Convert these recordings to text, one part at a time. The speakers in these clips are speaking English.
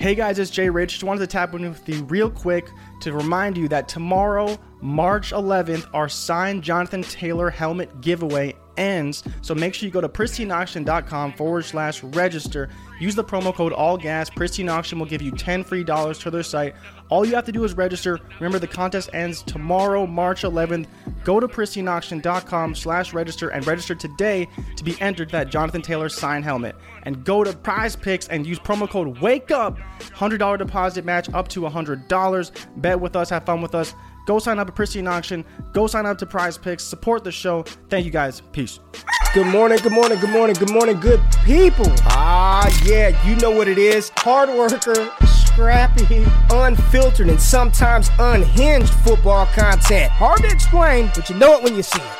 Hey guys, it's Jay Rich. Just wanted to tap in with you real quick to remind you that tomorrow, March 11th, our signed Jonathan Taylor helmet giveaway ends. So make sure you go to pristineauction.com forward slash register. Use the promo code ALLGAS. Pristine Auction will give you 10 free dollars to their site. All you have to do is register. Remember, the contest ends tomorrow, March 11th. Go to pristineauction.com slash register and register today to be entered that Jonathan Taylor signed helmet. And go to prize picks and use promo code WAKE UP. $100 deposit match up to $100. Bet with us, have fun with us. Go sign up at Pristine Auction. Go sign up to Prize Picks. Support the show. Thank you guys. Peace. Good morning, good morning, good morning, good morning, good people. Ah, yeah, you know what it is. Hard worker, scrappy, unfiltered, and sometimes unhinged football content. Hard to explain, but you know it when you see it.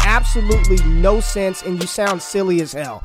absolutely no sense, and you sound silly as hell.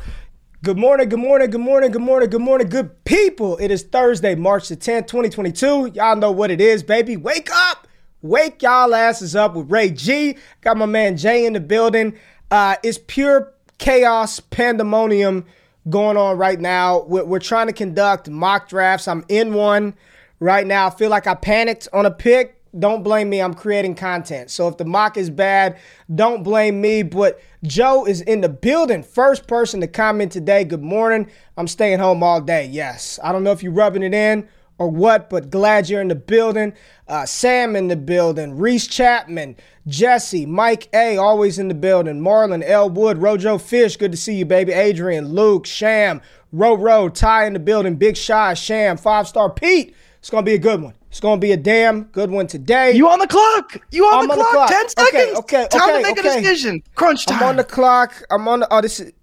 Good morning, good morning, good morning, good morning, good morning, good people. It is Thursday, March the 10th, 2022. Y'all know what it is, baby. Wake up. Wake y'all asses up with Ray G. Got my man Jay in the building. Uh, it's pure chaos, pandemonium going on right now. We're, we're trying to conduct mock drafts. I'm in one right now. I feel like I panicked on a pick. Don't blame me. I'm creating content. So if the mock is bad, don't blame me. But Joe is in the building. First person to comment today. Good morning. I'm staying home all day. Yes. I don't know if you're rubbing it in or what, but glad you're in the building. Uh, Sam in the building, Reese Chapman, Jesse, Mike A, always in the building, Marlon, Elwood, Rojo Fish, good to see you, baby. Adrian, Luke, Sham, Ro Ro, Ty in the building, Big Shy, Sham, Five Star Pete. It's gonna be a good one. It's gonna be a damn good one today. You on the clock? You on, I'm the, on the clock? clock. Ten seconds. okay, Time okay, to make okay. a decision. Crunch time. I'm on the clock. I'm on the. Oh, this is.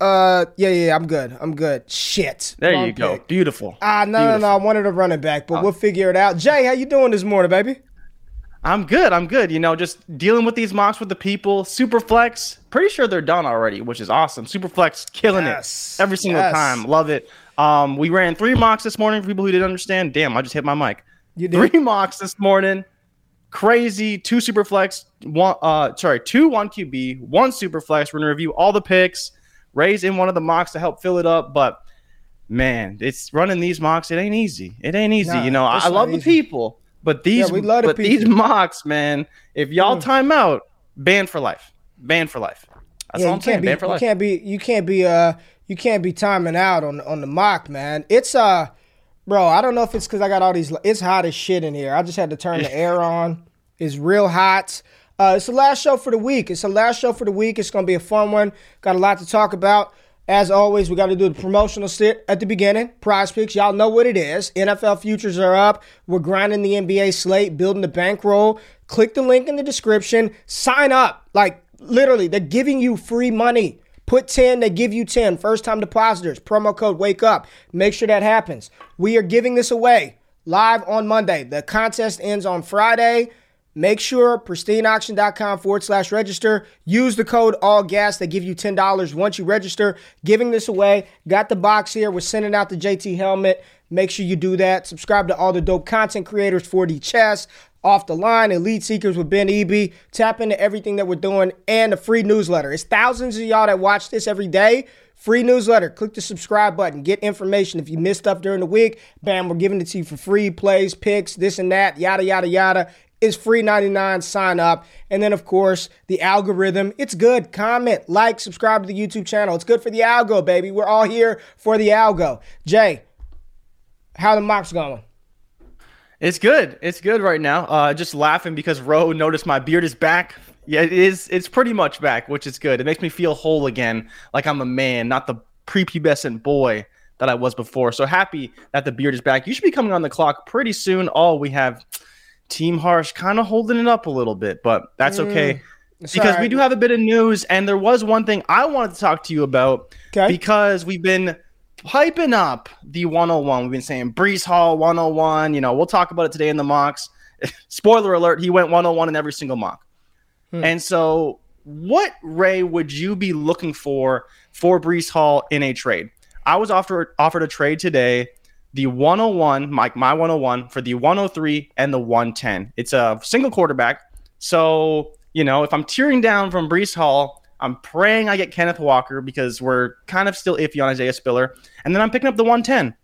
Uh, yeah, yeah, yeah, I'm good. I'm good. Shit. there Wrong you go. Beautiful. Ah, no, no, Beautiful. no. I wanted a running back, but we'll figure it out. Jay, how you doing this morning, baby? I'm good. I'm good. You know, just dealing with these mocks with the people. Superflex, pretty sure they're done already, which is awesome. Superflex killing Yes. it every single Yes. time. Love it. Um, we ran three mocks this morning for people who didn't understand. Damn, I just hit my mic. You did. Three mocks this morning. Crazy. Two super flex. One. Uh, sorry, two one QB, one super flex. We're gonna review all the picks. Raise in one of the mocks to help fill it up, but man, it's running these mocks. It ain't easy. It ain't easy. Nah, you know, I, love not the people, but these, we love the but these mocks, man. If y'all time out, banned for life. Banned for life. That's all I'm saying. can't be. Banned for You can't be. You can't be. Uh, you can't be timing out on on the mock, man. It's uh, bro. I don't know if it's because I got all these. It's hot as shit in here. I just had to turn the air on. It's real hot. Uh, it's the last show for the week. It's the last show for the week. It's gonna be a fun one. Got a lot to talk about. As always, we got to do the promotional sit at the beginning. Prize picks, y'all know what it is. NFL futures are up. We're grinding the NBA slate, building the bankroll. Click the link in the description. Sign up. Like literally, they're giving you free money. Put 10, they give you 10. First time depositors. Promo code wake up. Make sure that happens. We are giving this away live on Monday. The contest ends on Friday. Make sure pristineauction.com forward slash register. Use the code all gas. They give you $10 once you register. Giving this away. Got the box here. We're sending out the JT helmet. Make sure you do that. Subscribe to all the dope content creators 4D Chess, Off the Line, Elite Seekers with Ben EB. Tap into everything that we're doing and the free newsletter. It's thousands of y'all that watch this every day. Free newsletter. Click the subscribe button. Get information. If you missed stuff during the week, bam, we're giving it to you for free. Plays, picks, this and that, yada, yada, yada. It's free 99. Sign up. And then, of course, the algorithm. It's good. Comment, like, subscribe to the YouTube channel. It's good for the algo, baby. We're all here for the algo. Jay, how the mocks going? It's good. It's good right now. Uh, just laughing because Ro noticed my beard is back. Yeah, it is. It's pretty much back, which is good. It makes me feel whole again, like I'm a man, not the prepubescent boy that I was before. So happy that the beard is back. You should be coming on the clock pretty soon. All we have Team Harsh kind of holding it up a little bit, but that's mm, okay because we do have a bit of news. And there was one thing I wanted to talk to you about okay. because we've been hyping up the 101. We've been saying Breece Hall 101. You know, we'll talk about it today in the mocks. Spoiler alert, he went 101 in every single mock. Hmm. And so, what Ray would you be looking for for Breece Hall in a trade? I was offered offered a trade today, the 101, my, my 101 for the 103 and the 110. It's a single quarterback. So, you know, if I'm tearing down from Breece Hall, I'm praying I get Kenneth Walker because we're kind of still iffy on Isaiah Spiller. And then I'm picking up the 110.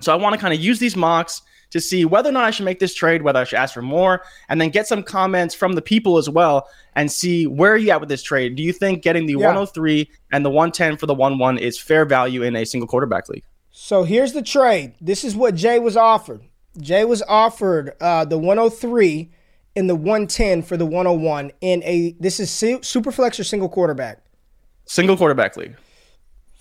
So I want to kind of use these mocks to see whether or not I should make this trade, whether I should ask for more, and then get some comments from the people as well and see where are you at with this trade. Do you think getting the yeah. 103 and the 110 for the 1 1 is fair value in a single quarterback league? So here's the trade. This is what Jay was offered. Jay was offered uh, the 103 and the 110 for the 101 in a this is super flex or single quarterback. Single quarterback league.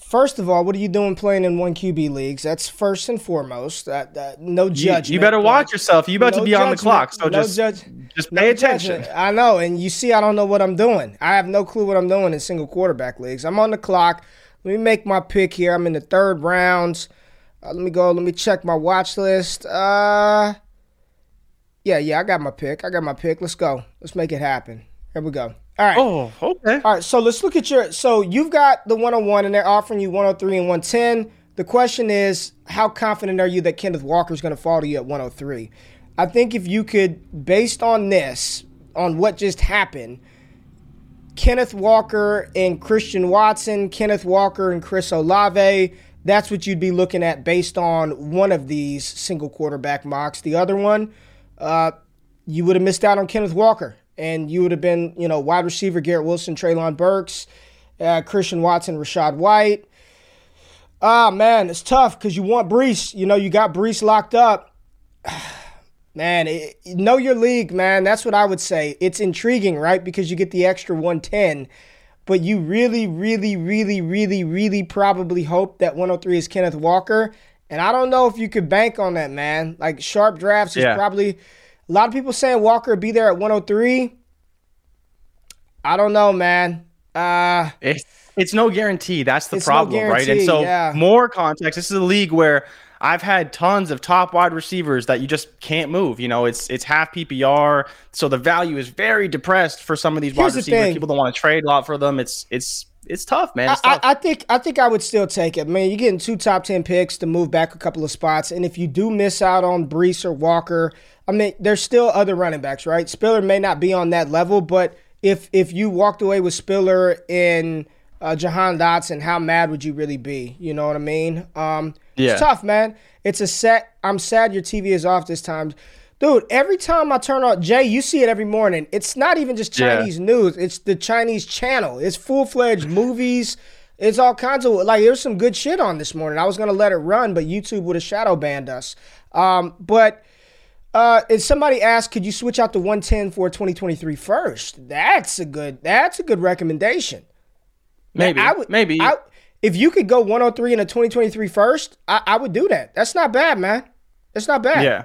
First of all, what are you doing playing in one QB leagues? That's first and foremost. Uh, no judgment. You, you better watch yourself. You about no to be judgment. on the clock, so no just judge, just pay no attention. Judgment. I know, and you see, I don't know what I'm doing. I have no clue what I'm doing in single quarterback leagues. I'm on the clock. Let me make my pick here. I'm in the third rounds. Uh, let me go. Let me check my watch list. Uh, yeah, yeah, I got my pick. I got my pick. Let's go. Let's make it happen. Here we go. All right. Oh, okay. All right. So let's look at your. So you've got the 101, and they're offering you 103 and 110. The question is, how confident are you that Kenneth Walker is going to fall to you at 103? I think if you could, based on this, on what just happened, Kenneth Walker and Christian Watson, Kenneth Walker and Chris Olave, that's what you'd be looking at based on one of these single quarterback mocks. The other one, uh, you would have missed out on Kenneth Walker and you would have been, you know, wide receiver Garrett Wilson, Treylon Burks, uh, Christian Watson, Rachaad White. Ah, man, it's tough because you want Breece. You know, you got Breece locked up. man, it, know your league, man. That's what I would say. It's intriguing, right? Because you get the extra 110, but you really, really, really, really, really probably hope that 103 is Kenneth Walker. And I don't know if you could bank on that, man. Like sharp drafts is yeah. probably a lot of people saying Walker be there at 103. I don't know, man. Uh, it's, it's no guarantee. That's the problem, no right? And so, yeah. more context. This is a league where I've had tons of top wide receivers that you just can't move. You know, it's it's half PPR, so the value is very depressed for some of these Here's wide receivers. The People don't want to trade a lot for them. It's it's it's tough, man. It's tough. I, I, think I think I would still take it. Man, you're getting two top ten picks to move back a couple of spots, and if you do miss out on Breece or Walker, I mean, there's still other running backs, right? Spiller may not be on that level, but if if you walked away with Spiller and uh, Jahan Dotson, how mad would you really be? You know what I mean? Um, yeah. It's tough, man. It's a set. I'm sad your TV is off this time. Dude, every time I turn on Jay, you see it every morning. It's not even just Chinese yeah. news. It's the Chinese channel. It's full fledged movies. It's all kinds of like there's some good shit on this morning. I was gonna let it run, but YouTube would have shadow banned us. Um, but uh, if somebody asked, could you switch out the 110 for 2023 first? That's a good. That's a good recommendation. Maybe. I would, maybe. I, if you could go 103 in a 2023 first, I, I would do that. That's not bad, man. That's not bad. Yeah.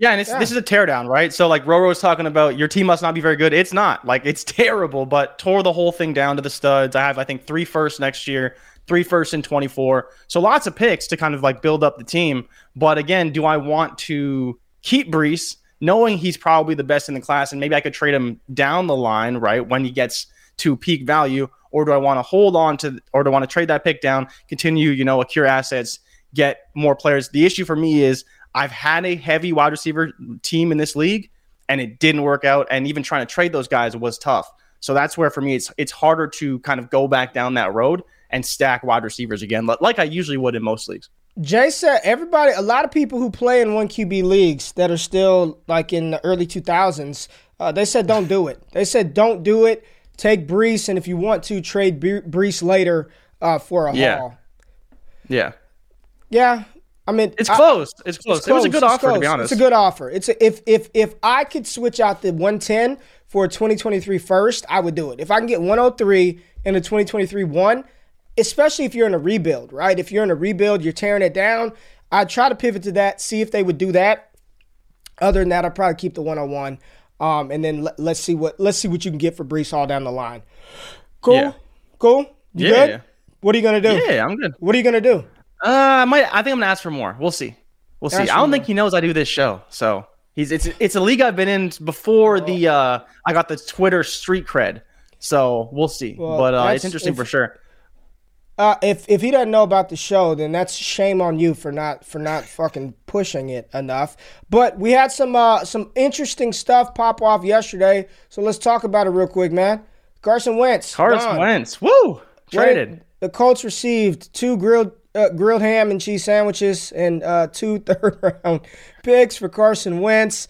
Yeah, and yeah. this is a teardown, right? So like Roro was talking about, your team must not be very good. It's not. Like it's terrible, but tore the whole thing down to the studs. I have I think three firsts next year, three firsts in 24. So lots of picks to kind of like build up the team. But again, do I want to keep Breece, knowing he's probably the best in the class, and maybe I could trade him down the line, right, when he gets to peak value, or do I want to hold on to, or do I want to trade that pick down, continue, you know, accrue assets, get more players. The issue for me is I've had a heavy wide receiver team in this league and it didn't work out. And even trying to trade those guys was tough. So that's where for me it's it's harder to kind of go back down that road and stack wide receivers again, like I usually would in most leagues. Jay said everybody, a lot of people who play in one QB leagues that are still like in the early 2000s, uh, they said don't do it. They said don't do it. Take Breece, and if you want to, trade Breece later uh, for a yeah. haul. Yeah. Yeah. I mean, it's close. It's close. It's close. It was a good offer, close. to be honest. It's a good offer. It's a, if if if I could switch out the 110 for a 2023 first, I would do it. If I can get 103 in a 2023 one, especially if you're in a rebuild, right? If you're in a rebuild, you're tearing it down. I'd try to pivot to that, see if they would do that. Other than that, I'd probably keep the 101. Um, and then let, us see what let's see what you can get for Breece all down the line. Cool, yeah. cool. You yeah, good? What are you gonna do? Yeah, I'm good. What are you gonna do? Uh, I might. I think I'm gonna ask for more. We'll see. We'll see. I don't think he knows I do this show, so he's it's it's a league I've been in before Oh. the uh I got the Twitter street cred. So we'll see. Well, but uh, it's interesting if- for sure. Uh, if if he doesn't know about the show, then that's shame on you for not for not fucking pushing it enough. But we had some uh, some interesting stuff pop off yesterday, so let's talk about it real quick, man. Carson Wentz. Carson gone. Wentz. Woo! Traded. The Colts received two grilled uh, grilled ham and cheese sandwiches and uh, two third round picks for Carson Wentz.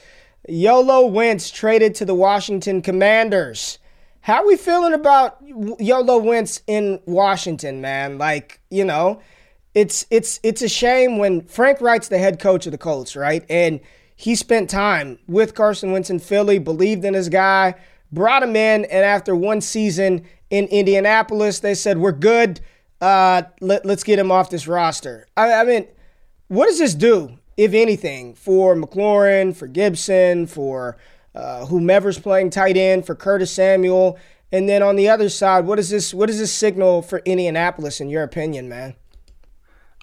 YOLO Wentz traded to the Washington Commanders. How we feeling about YOLO Wentz in Washington, man? Like, you know, it's it's it's a shame when Frank Reich's the head coach of the Colts, right? And he spent time with Carson Wentz in Philly, believed in his guy, brought him in, and after one season in Indianapolis, they said, We're good. Uh, let, let's get him off this roster. I, I mean, what does this do, if anything, for McLaurin, for Gibson, for uh, whomever's playing tight end, for Curtis Samuel? And then on the other side, what is this? What does this signal for Indianapolis, in your opinion, man?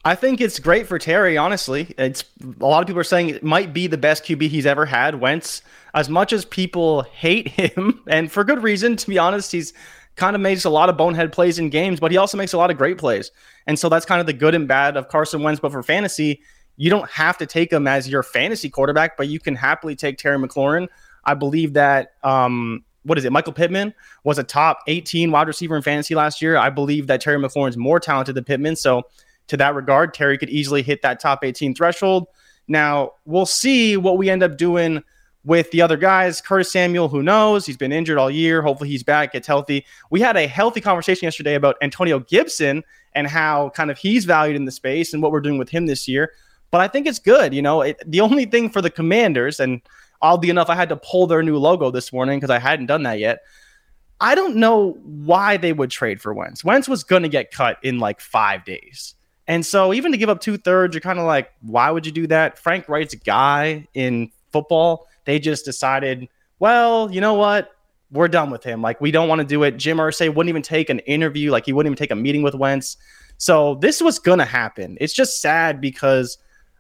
I think it's great for Terry. Honestly, it's a lot of people are saying it might be the best QB he's ever had. Wentz, as much as people hate him, and for good reason, to be honest, he's kind of makes a lot of bonehead plays in games, but he also makes a lot of great plays. And so that's kind of the good and bad of Carson Wentz. But for fantasy, you don't have to take him as your fantasy quarterback, but you can happily take Terry McLaurin. I believe that um, what is it? Michael Pittman was a top 18 wide receiver in fantasy last year. I believe that Terry McLaurin's more talented than Pittman. So to that regard, Terry could easily hit that top 18 threshold. Now we'll see what we end up doing with the other guys. Curtis Samuel, who knows? He's been injured all year. Hopefully he's back, gets healthy. We had a healthy conversation yesterday about Antonio Gibson and how kind of he's valued in the space and what we're doing with him this year. But I think it's good. You know, it, the only thing for the commanders, and oddly enough, I had to pull their new logo this morning because I hadn't done that yet. I don't know why they would trade for Wentz. Wentz was going to get cut in like five days. And so even to give up two thirds, you're kind of like, why would you do that? Frank Reich's guy in football, they just decided, well, you know what? We're done with him. Like, we don't want to do it. Jim Irsay wouldn't even take an interview. Like, he wouldn't even take a meeting with Wentz. So this was going to happen. It's just sad because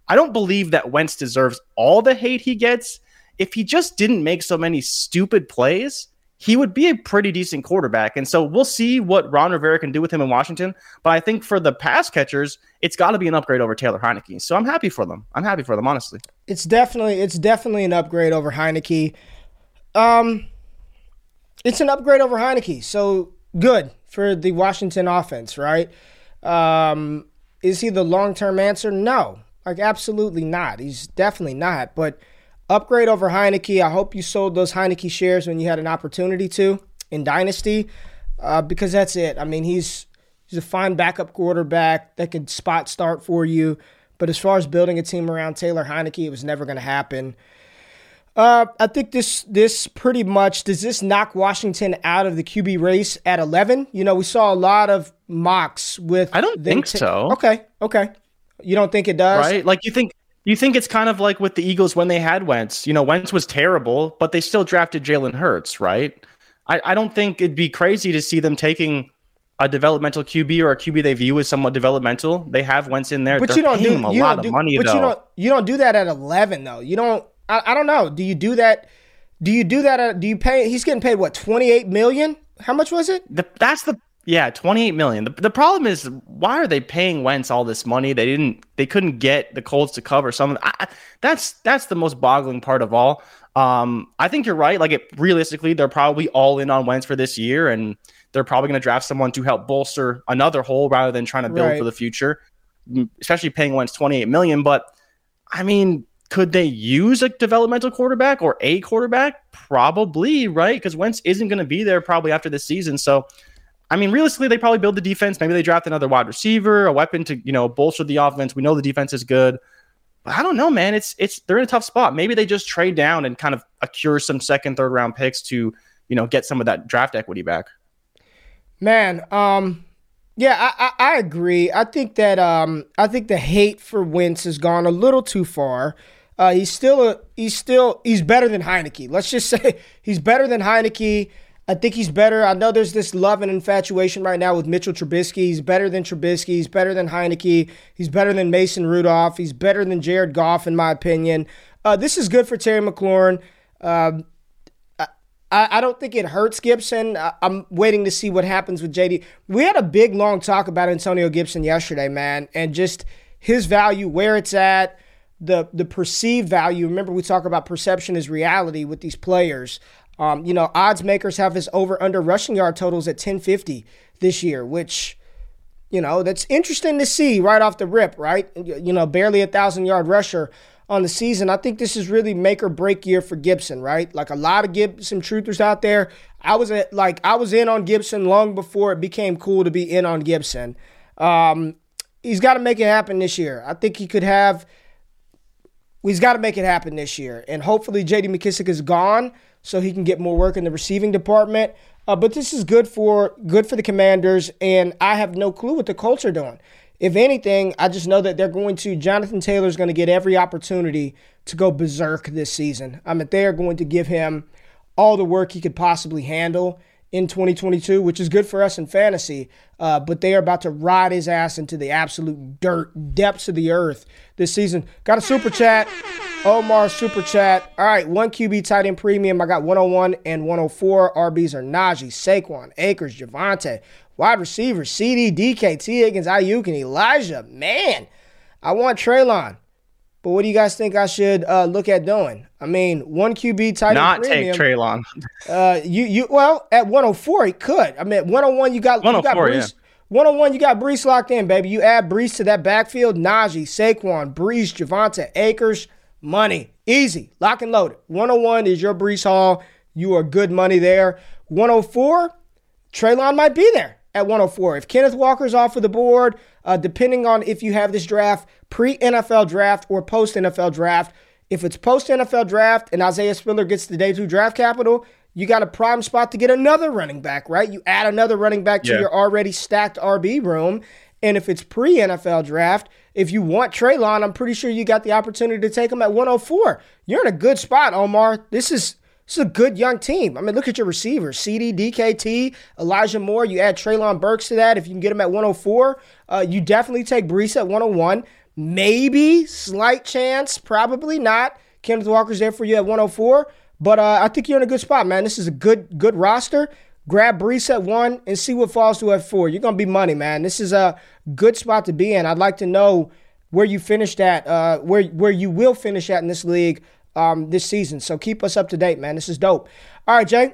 I don't believe that Wentz deserves all the hate he gets. If he just didn't make so many stupid plays, he would be a pretty decent quarterback. And so we'll see what Ron Rivera can do with him in Washington. But I think for the pass catchers, it's got to be an upgrade over Taylor Heinicke. So I'm happy for them. I'm happy for them, honestly. It's definitely it's definitely an upgrade over Heinicke. Um, it's an upgrade over Heinicke. So good for the Washington offense, right? Um, is he the long term answer? No, like absolutely not. He's definitely not. But upgrade over Heinicke. I hope you sold those Heinicke shares when you had an opportunity to in Dynasty, uh, because that's it. I mean, he's he's a fine backup quarterback that can spot start for you. But as far as building a team around Taylor Heinicke, it was never going to happen. Uh, I think this this pretty much does this knock Washington out of the QB race at eleven. You know, we saw a lot of mocks with. I don't think so. Okay, okay. You don't think it does, Right? Like you think you think it's kind of like with the Eagles when they had Wentz. You know, Wentz was terrible, but they still drafted Jalen Hurts, right? I, I don't think it'd be crazy to see them taking a developmental QB or a QB they view as somewhat developmental. They have Wentz in there. But They're you don't do him a you lot don't of do, money But though. you don't you don't do that at eleven though. You don't. I, I don't know. Do you do that? Do you do that? At, do you pay? He's getting paid what twenty eight million? How much was it? The, that's the Yeah, 28 million. The, the problem is why are they paying Wentz all this money? They didn't they couldn't get the Colts to cover some I, that's that's the most boggling part of all. Um, I think you're right. Like it realistically, they're probably all in on Wentz for this year and they're probably going to draft someone to help bolster another hole rather than trying to build right. for the future, especially paying Wentz 28 million, but I mean, could they use a developmental quarterback or a quarterback? Probably, right? Because Wentz isn't going to be there probably after this season. So I mean, realistically, they probably build the defense. Maybe they draft another wide receiver, a weapon to you know bolster the offense. We know the defense is good, but I don't know, man. It's it's they're in a tough spot. Maybe they just trade down and kind of accrue some second, third round picks to you know get some of that draft equity back. Man, um, yeah, I, I, I agree. I think that um, I think the hate for Wentz has gone a little too far. Uh, he's still a he's still he's better than Heinicke. Let's just say he's better than Heinicke. I think he's better. I know there's this love and infatuation right now with Mitchell Trubisky. He's better than Trubisky. He's better than Heinicke. He's better than Mason Rudolph. He's better than Jared Goff, in my opinion. Uh, this is good for Terry McLaurin. Uh, I, I don't think it hurts Gibson. I, I'm waiting to see what happens with JD. We had a big, long talk about Antonio Gibson yesterday, man, and just his value, where it's at, the the perceived value. Remember, we talk about perception is reality with these players. Um, you know, odds makers have his over under rushing yard totals at 1050 this year, which, you know, that's interesting to see right off the rip, right? You know, barely a thousand yard rusher on the season. I think this is really make or break year for Gibson, right? Like a lot of Gibson truthers out there. I was at, like I was in on Gibson long before it became cool to be in on Gibson. Um, he's got to make it happen this year. I think he could have. He's got to make it happen this year, and hopefully J.D. McKissick is gone so he can get more work in the receiving department. Uh, but this is good for good for the Commanders, and I have no clue what the Colts are doing. If anything, I just know that they're going to. Jonathan Taylor's going to get every opportunity to go berserk this season. I mean, they are going to give him all the work he could possibly handle in 2022, which is good for us in fantasy. Uh, but they are about to ride his ass into the absolute dirt depths of the earth this season. Got a super chat. Omar super chat. All right, one QB tight end premium. I got 101 and 104. RBs are Najee, Saquon, Akers, Javonte. Wide receivers, CD, DK, T. Higgins, Aiyuk, and Elijah. Man, I want Treylon. But what do you guys think I should uh, look at doing? I mean, one QB tight Not premium. take Treylon. uh, you you well at 104 he could. I mean, 101 you got 104 you got oh Breece, yeah. 101 you got Breece locked in, baby. You add Breece to that backfield, Najee, Saquon, Breece, Javonte, Akers, money, easy, lock and loaded. 101 is your Breece Hall. You are good money there. 104, Treylon might be there at 104. If Kenneth Walker's off of the board, uh, depending on if you have this draft pre NFL draft or post NFL draft. If it's post NFL draft and Isaiah Spiller gets the day two draft capital, you got a prime spot to get another running back, right? You add another running back to yeah. your already stacked RB room. And if it's pre NFL draft, if you want Treylon, I'm pretty sure you got the opportunity to take him at 104. You're in a good spot, Omar. This is this is a good young team. I mean, look at your receivers: CD, DKT, Elijah Moore. You add Treylon Burks to that. If you can get him at 104, uh, you definitely take Breece at 101. Maybe, slight chance, probably not. Kenneth Walker's there for you at 104. But uh, I think you're in a good spot, man. This is a good good roster. Grab Breece at one and see what falls to at four. You're gonna be money, man. This is a good spot to be in. I'd like to know where you finished at, uh, where where you will finish at in this league um, this season. So keep us up to date, man. This is dope. All right, Jay.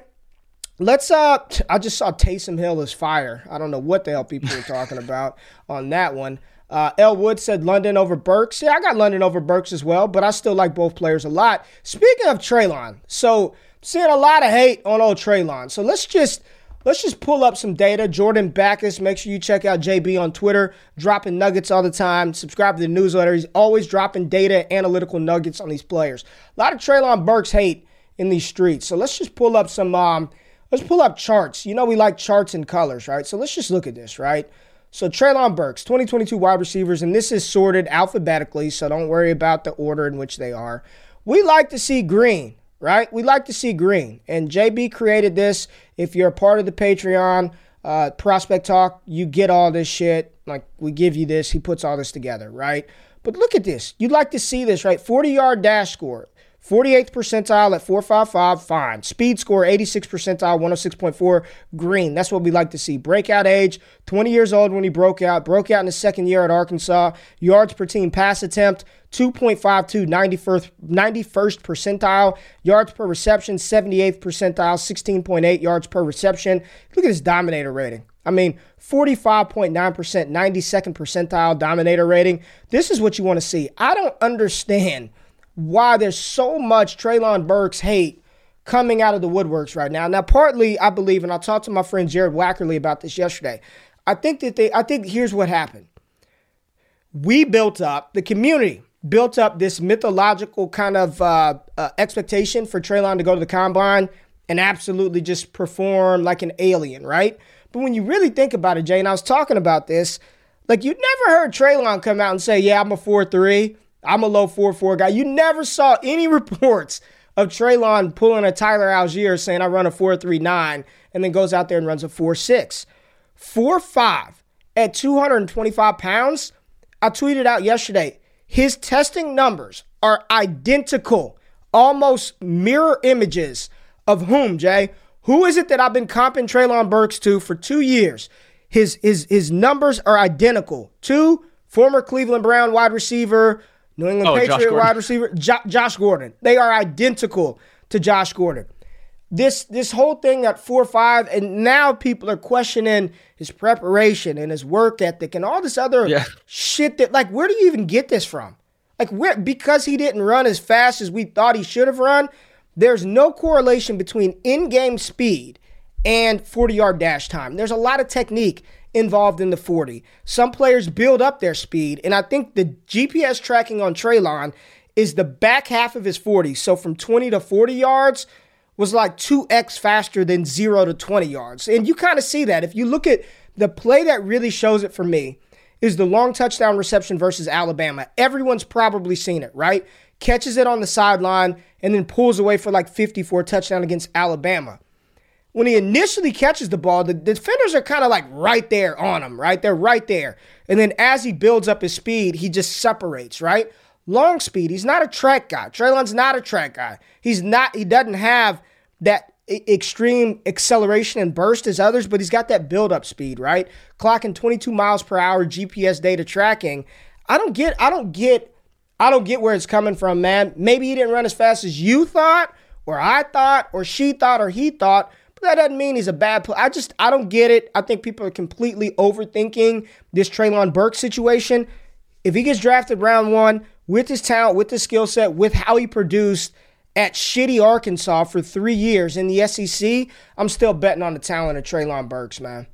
Let's uh I just saw Taysom Hill is fire. I don't know what the hell people were talking about on that one. Uh, El Wood said London over Burks. Yeah, I got London over Burks as well, but I still like both players a lot. Speaking of Treylon, so seeing a lot of hate on old Treylon. So let's just let's just pull up some data. Jordan Backus, make sure you check out JB on Twitter, dropping nuggets all the time. Subscribe to the newsletter. He's always dropping data, analytical nuggets on these players. A lot of Treylon Burks hate in these streets. So let's just pull up some um, let's pull up charts. You know we like charts and colors, right? So let's just look at this, right? So Treylon Burks, 2022 wide receivers, and this is sorted alphabetically, so don't worry about the order in which they are. We like to see green, right? We like to see green. And JB created this. If you're a part of the Patreon, uh, Prospect Talk, you get all this shit. Like, we give you this. He puts all this together, right? But look at this. You'd like to see this, right? 40 yard dash score, 48th percentile at 455, fine. Speed score 86 percentile, 106.4, green. That's what we like to see. Breakout age, 20 years old when he broke out. Broke out in his second year at Arkansas. Yards per team pass attempt, 2.52, 91st, 91st percentile. Yards per reception, 78th percentile, 16.8 yards per reception. Look at his dominator rating. I mean, 45.9%, 92nd percentile dominator rating. This is what you want to see. I don't understand – why there's so much Treylon Burks hate coming out of the woodworks right now. Now, partly, I believe, and I talked to my friend Jared Wackerly about this yesterday. I think that they, I think here's what happened. We built up, the community built up this mythological kind of uh, uh, expectation for Treylon to go to the combine and absolutely just perform like an alien, right? But when you really think about it, Jay, and I was talking about this, like you never heard Treylon come out and say, Yeah, I'm a 4 3. I'm a low 4 4 guy. You never saw any reports of Treylon pulling a Tyler Allgeier saying, I run a 4 3 9, and then goes out there and runs a 4 6. 4 5 at 225 pounds. I tweeted out yesterday his testing numbers are identical, almost mirror images of whom, Jay? Who is it that I've been comping Treylon Burks to for two years? His, his, his numbers are identical. Two, former Cleveland Brown wide receiver, New England oh, Patriot wide receiver jo- Josh Gordon. They are identical to Josh Gordon. This this whole thing at four five, and now people are questioning his preparation and his work ethic and all this other yeah. shit. That like, where do you even get this from? Like, where because he didn't run as fast as we thought he should have run. There's no correlation between in-game speed and 40 yard dash time. There's a lot of technique involved in the 40. Some players build up their speed, and I think the GPS tracking on Treylon is the back half of his 40. So from 20 to 40 yards was like 2x faster than 0 to 20 yards. And you kind of see that. If you look at the play that really shows it for me is the long touchdown reception versus Alabama. Everyone's probably seen it, right? Catches it on the sideline and then pulls away for like 54 touchdown against Alabama when he initially catches the ball, the defenders are kind of like right there on him, right? They're right there. And then as he builds up his speed, he just separates, right? Long speed. He's not a track guy. Treylon's not a track guy. He's not, he doesn't have that extreme acceleration and burst as others, but he's got that build up speed, right? Clocking 22 miles per hour GPS data tracking. I don't get, I don't get, I don't get where it's coming from, man. Maybe he didn't run as fast as you thought, or I thought, or she thought, or he thought But that doesn't mean he's a bad player. I just I don't get it. I think people are completely overthinking this Treylon Burke situation. If he gets drafted round one with his talent, with his skill set, with how he produced at shitty Arkansas for three years in the SEC, I'm still betting on the talent of Treylon Burks, man.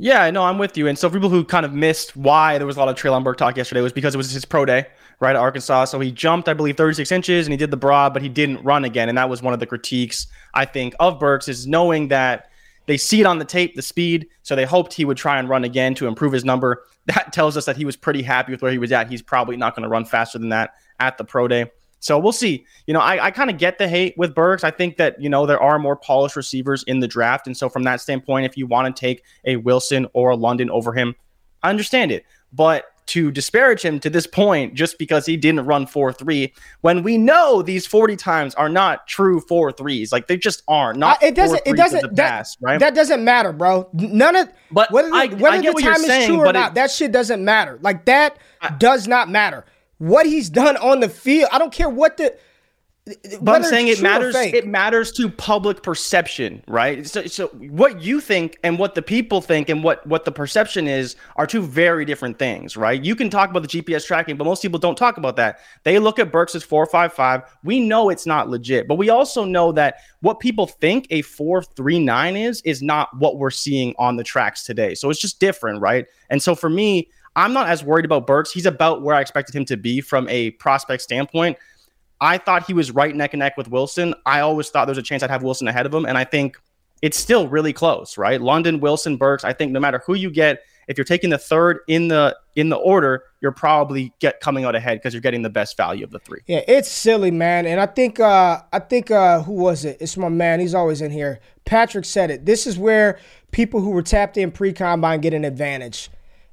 Yeah, no, I'm with you. And so, for people who kind of missed why there was a lot of Treylon Burke talk yesterday, was because it was his pro day, right, at Arkansas. So he jumped, I believe, 36 inches and he did the broad, but he didn't run again. And that was one of the critiques, I think, of Burks is knowing that they see it on the tape, the speed. So they hoped he would try and run again to improve his number. That tells us that he was pretty happy with where he was at. He's probably not going to run faster than that at the pro day. So we'll see. You know, I, I kind of get the hate with Burks. I think that, you know, there are more polished receivers in the draft. And so from that standpoint, if you want to take a Wilson or a London over him, I understand it. But to disparage him to this point just because he didn't run 4-3 when we know these 40 times are not true 4-3s like they just aren't not uh, it doesn't it doesn't that, past, right that doesn't matter bro none of but whether, I, whether I the time is saying, true or not it, that shit doesn't matter like that does not matter what he's done on the field. I don't care what the. But I'm saying it matters. It matters to public perception, right? So, so what you think and what the people think and what what the perception is are two very different things, right? You can talk about the GPS tracking, but most people don't talk about that. They look at Burks as four five five. We know it's not legit, but we also know that what people think a four three nine is is not what we're seeing on the tracks today. So it's just different, right? And so for me, I'm not as worried about Burks. He's about where I expected him to be from a prospect standpoint. I thought he was right neck and neck with Wilson. I always thought there was a chance I'd have Wilson ahead of him, and I think it's still really close, right? London, Wilson, Burks. I think no matter who you get, if you're taking the third in the in the order, you're probably get coming out ahead because you're getting the best value of the three. Yeah, it's silly, man. And I think uh I think uh who was it? It's my man. He's always in here. Patrick said it. This is where people who were tapped in pre combine get an advantage.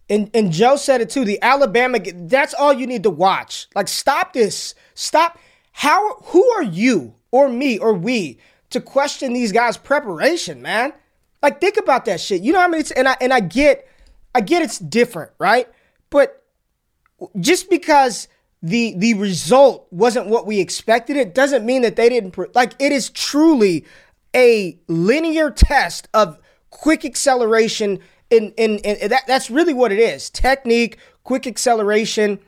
And and Joe said it too. The Alabama, that's all you need to watch. Like, stop this. Stop. How who are you or me or we to question these guys' preparation, man? Like think about that shit. You know what I mean? It's, and I and I get I get it's different, right? But just because the the result wasn't what we expected, it doesn't mean that they didn't like it is truly a linear test of quick acceleration and, and, and that, that's really what it is. Technique, quick acceleration.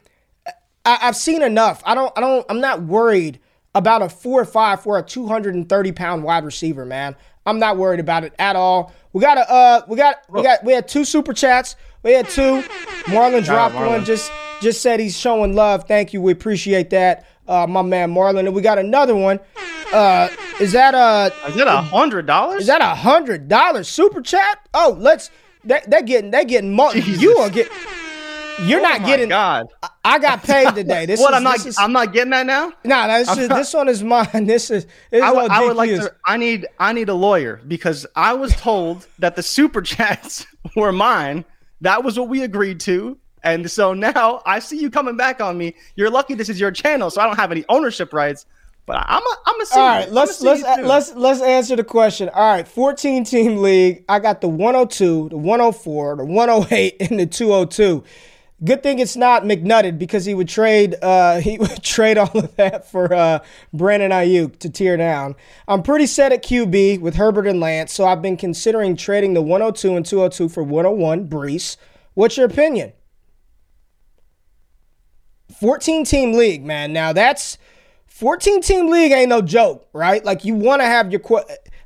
I, I've seen enough. I don't I don't I'm not worried about a four or five for a 230 pound wide receiver, man. I'm not worried about it at all. We got a uh we got we got we had two super chats. We had two. Marlon dropped Marlon. one. Just just said he's showing love. Thank you. We appreciate that. Uh, my man Marlon. And we got another one. Uh, is that a is that a hundred dollars? Is that a hundred dollars super chat? Oh, let's they they're getting they're getting more. You are getting you're oh not getting. God, I got paid today. This what is, I'm not. Is, I'm not getting that now. Nah, this, is, this one is mine. This is. This I, I would like to. I need. I need a lawyer because I was told that the super chats were mine. That was what we agreed to. And so now I see you coming back on me. You're lucky this is your channel, so I don't have any ownership rights. But I'm a, I'm a see. All right, let's let's let's let's answer the question. All right, 14 team league. I got the 102, the 104, the 108, and the 202. Good thing it's not McNutted because he would trade uh, he would trade all of that for uh, Brandon Aiyuk to tear down. I'm pretty set at QB with Herbert and Lance, so I've been considering trading the 102 and 202 for 101 Breece. What's your opinion? 14 team league, man. Now that's 14 team league ain't no joke, right? Like you want to have your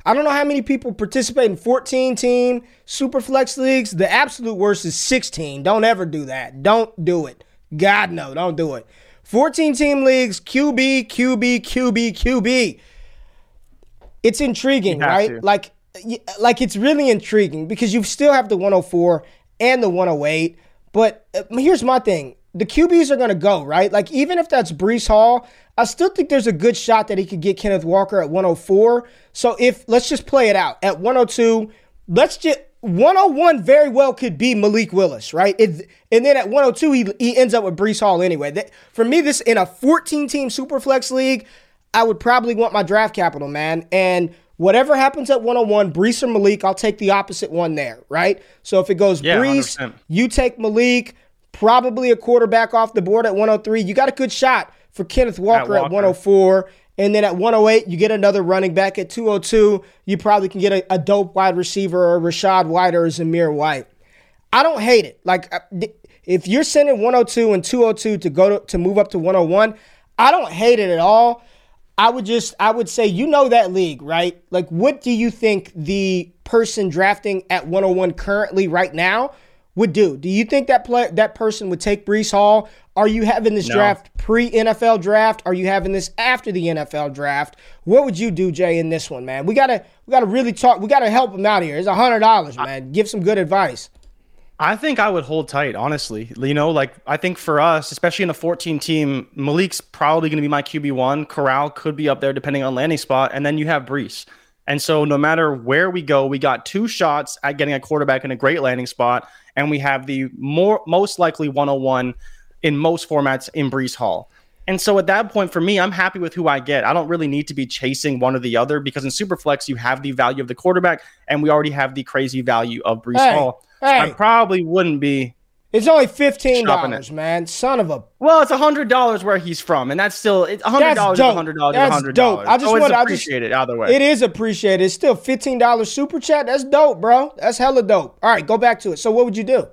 I don't know how many people participate in 14 team super flex leagues. The absolute worst is 16. Don't ever do that. Don't do it. God no, don't do it. 14 team leagues, QB, QB, QB, QB. It's intriguing, right? To. Like like it's really intriguing because you still have the 104 and the 108. But uh, here's my thing the QBs are going to go, right? Like, even if that's Breece Hall, I still think there's a good shot that he could get Kenneth Walker at 104. So, if let's just play it out at 102, let's just 101 very well could be Malik Willis, right? It, and then at 102, he, he ends up with Breece Hall anyway. That, for me, this in a 14 team Superflex league, I would probably want my draft capital, man. And whatever happens at 101, Breece or Malik, I'll take the opposite one there, right? So if it goes yeah, Breece, 100%. you take Malik probably a quarterback off the board at 103. You got a good shot for Kenneth Walker at, Walker. at 104. And then at 108, you get another running back. At 202, you probably can get a, a dope wide receiver or Rachaad White or Zamir White. I don't hate it. Like, if you're sending 102 and 202 to go to, to move up to 101, I don't hate it at all. I would just, I would say, you know that league, right? Like, what do you think the person drafting at 101 currently right now would do. Do you think that play, that person would take Breece Hall? Are you having this no. draft pre NFL draft? Are you having this after the NFL draft? What would you do, Jay, in this one, man? We gotta we gotta really talk. We gotta help him out here. It's a hundred dollars, man. Give some good advice. I think I would hold tight, honestly. You know, like I think for us, especially in a 14 team, Malik's probably going to be my QB one. Corral could be up there depending on landing spot, and then you have Breece. And so, no matter where we go, we got two shots at getting a quarterback in a great landing spot and we have the more most likely 101 in most formats in Breece Hall. And so at that point, for me, I'm happy with who I get. I don't really need to be chasing one or the other because in Superflex, you have the value of the quarterback, and we already have the crazy value of Breece hey, Hall. Hey. I probably wouldn't be it's only fifteen dollars, man. Son of a. Well, it's a hundred dollars where he's from, and that's still it's hundred dollars. hundred dollars. That's $100. dope. I just want to appreciate it either way. It is appreciated. It's still fifteen dollars super chat. That's dope, bro. That's hella dope. All right, go back to it. So, what would you do?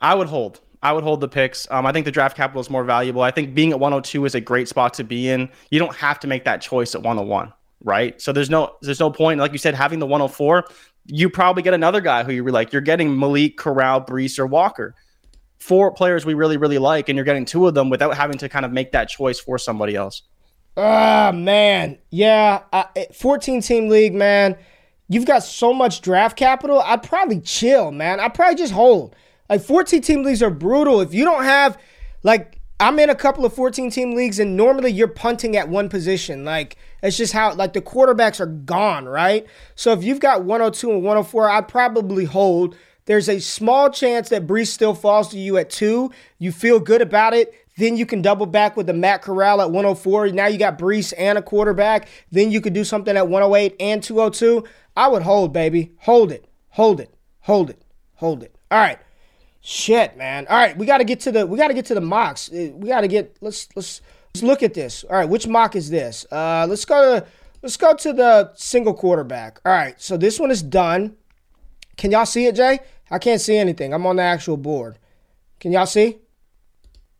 I would hold. I would hold the picks. Um, I think the draft capital is more valuable. I think being at 102 is a great spot to be in. You don't have to make that choice at 101, right? So there's no there's no point. Like you said, having the 104, you probably get another guy who you're like you're getting Malik, Corral, Breece, or Walker four players we really, really like, and you're getting two of them without having to kind of make that choice for somebody else. Ah, man. Yeah. Uh, 14 team league, man. You've got so much draft capital. I'd probably chill, man. I'd probably just hold. Like 14 team leagues are brutal. If you don't have, like, I'm in a couple of 14 team leagues, and normally you're punting at one position. Like, it's just how, like, the quarterbacks are gone, right? So if you've got 102 and 104, I'd probably hold there's a small chance that Breece still falls to you at two. You feel good about it. Then you can double back with the Matt Corral at 104. Now you got Breece and a quarterback. Then you could do something at 108 and 202. I would hold, baby. Hold it. Hold it. Hold it. Hold it. All right. Shit, man. All right, we got to get to the we got to get to the mocks. Uh, we got to get let's let's let's look at this. All right, which mock is this? Uh let's go to let's go to the single quarterback. All right. So this one is done. Can y'all see it, Jay? I can't see anything. I'm on the actual board. Can y'all see?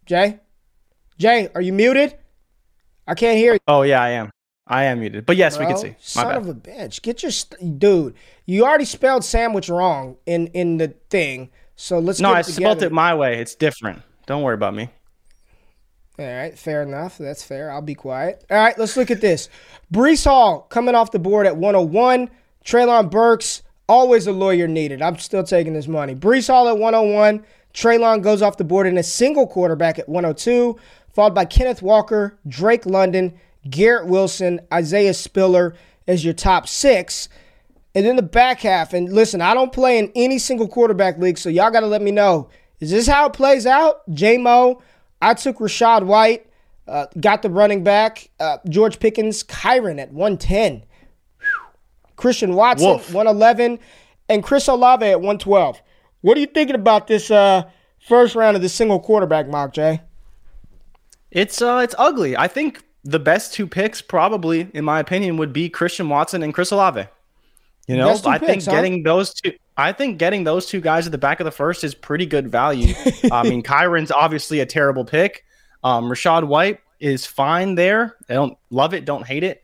Jay? Jay, are you muted? I can't hear you. Oh yeah, I am. I am muted. But yes, Bro, we can see. My son bad. of a bitch. Get your st- dude. You already spelled sandwich wrong in in the thing. So let's No, I spelled it my way. It's different. Don't worry about me. All right, fair enough. That's fair. I'll be quiet. All right, let's look at this. Breece Hall coming off the board at 101. Treylon Burks, always a lawyer needed. I'm still taking this money. Breece Hall at 101. Treylon goes off the board in a single quarterback at 102, followed by Kenneth Walker, Drake London, Garrett Wilson, Isaiah Spiller as your top six. And then the back half, and listen, I don't play in any single quarterback league, so y'all got to let me know. Is this how it plays out? J Mo, I took Rachaad White, uh, got the running back, uh, George Pickens, Kyren at 110. Christian Watson, Wolf. 111, and Chris Olave at 112. What are you thinking about this uh, first round of the single quarterback mock, Jay? It's uh, it's ugly. I think the best two picks, probably in my opinion, would be Christian Watson and Chris Olave. You know, I picks, think huh? getting those two, I think getting those two guys at the back of the first is pretty good value. I mean, Kyren's obviously a terrible pick. Um, Rachaad White is fine there. I don't love it, don't hate it.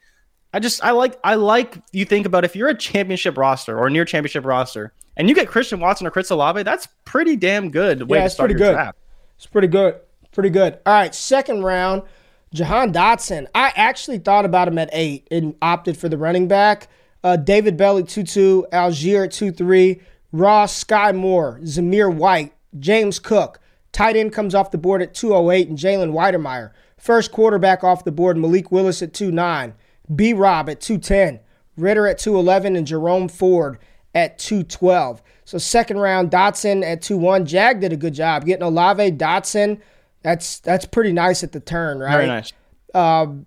I just I like I like you think about if you're a championship roster or near championship roster, and you get Christian Watson or Chris Olave, that's pretty damn good. Way yeah, it's pretty good. Draft. It's pretty good. Pretty good. All right, second round, Jahan Dotson. I actually thought about him at eight and opted for the running back. Uh, David Bell at 2 2, Allgeier at 2 3, Ross, Skyy Moore, Zamir White, James Cook. Tight end comes off the board at 208 and Jalen Wydermyer. First quarterback off the board, Malik Willis at 2 9, B Rob at 210, Ridder at 211, and Jerome Ford at 212. So second round, Dotson at 2-1. Jag did a good job getting Olave, Dotson. That's that's pretty nice at the turn, right? Very nice. Um,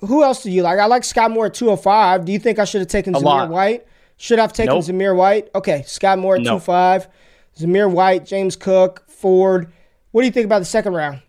who else do you like? I like Scott Moore at 205. Do you think I should have taken a Zamir lot. White? Should I have taken nope. Zamir White? Okay, Scott Moore at nope. 25. Zamir White, James Cook, Ford. What do you think about the second round?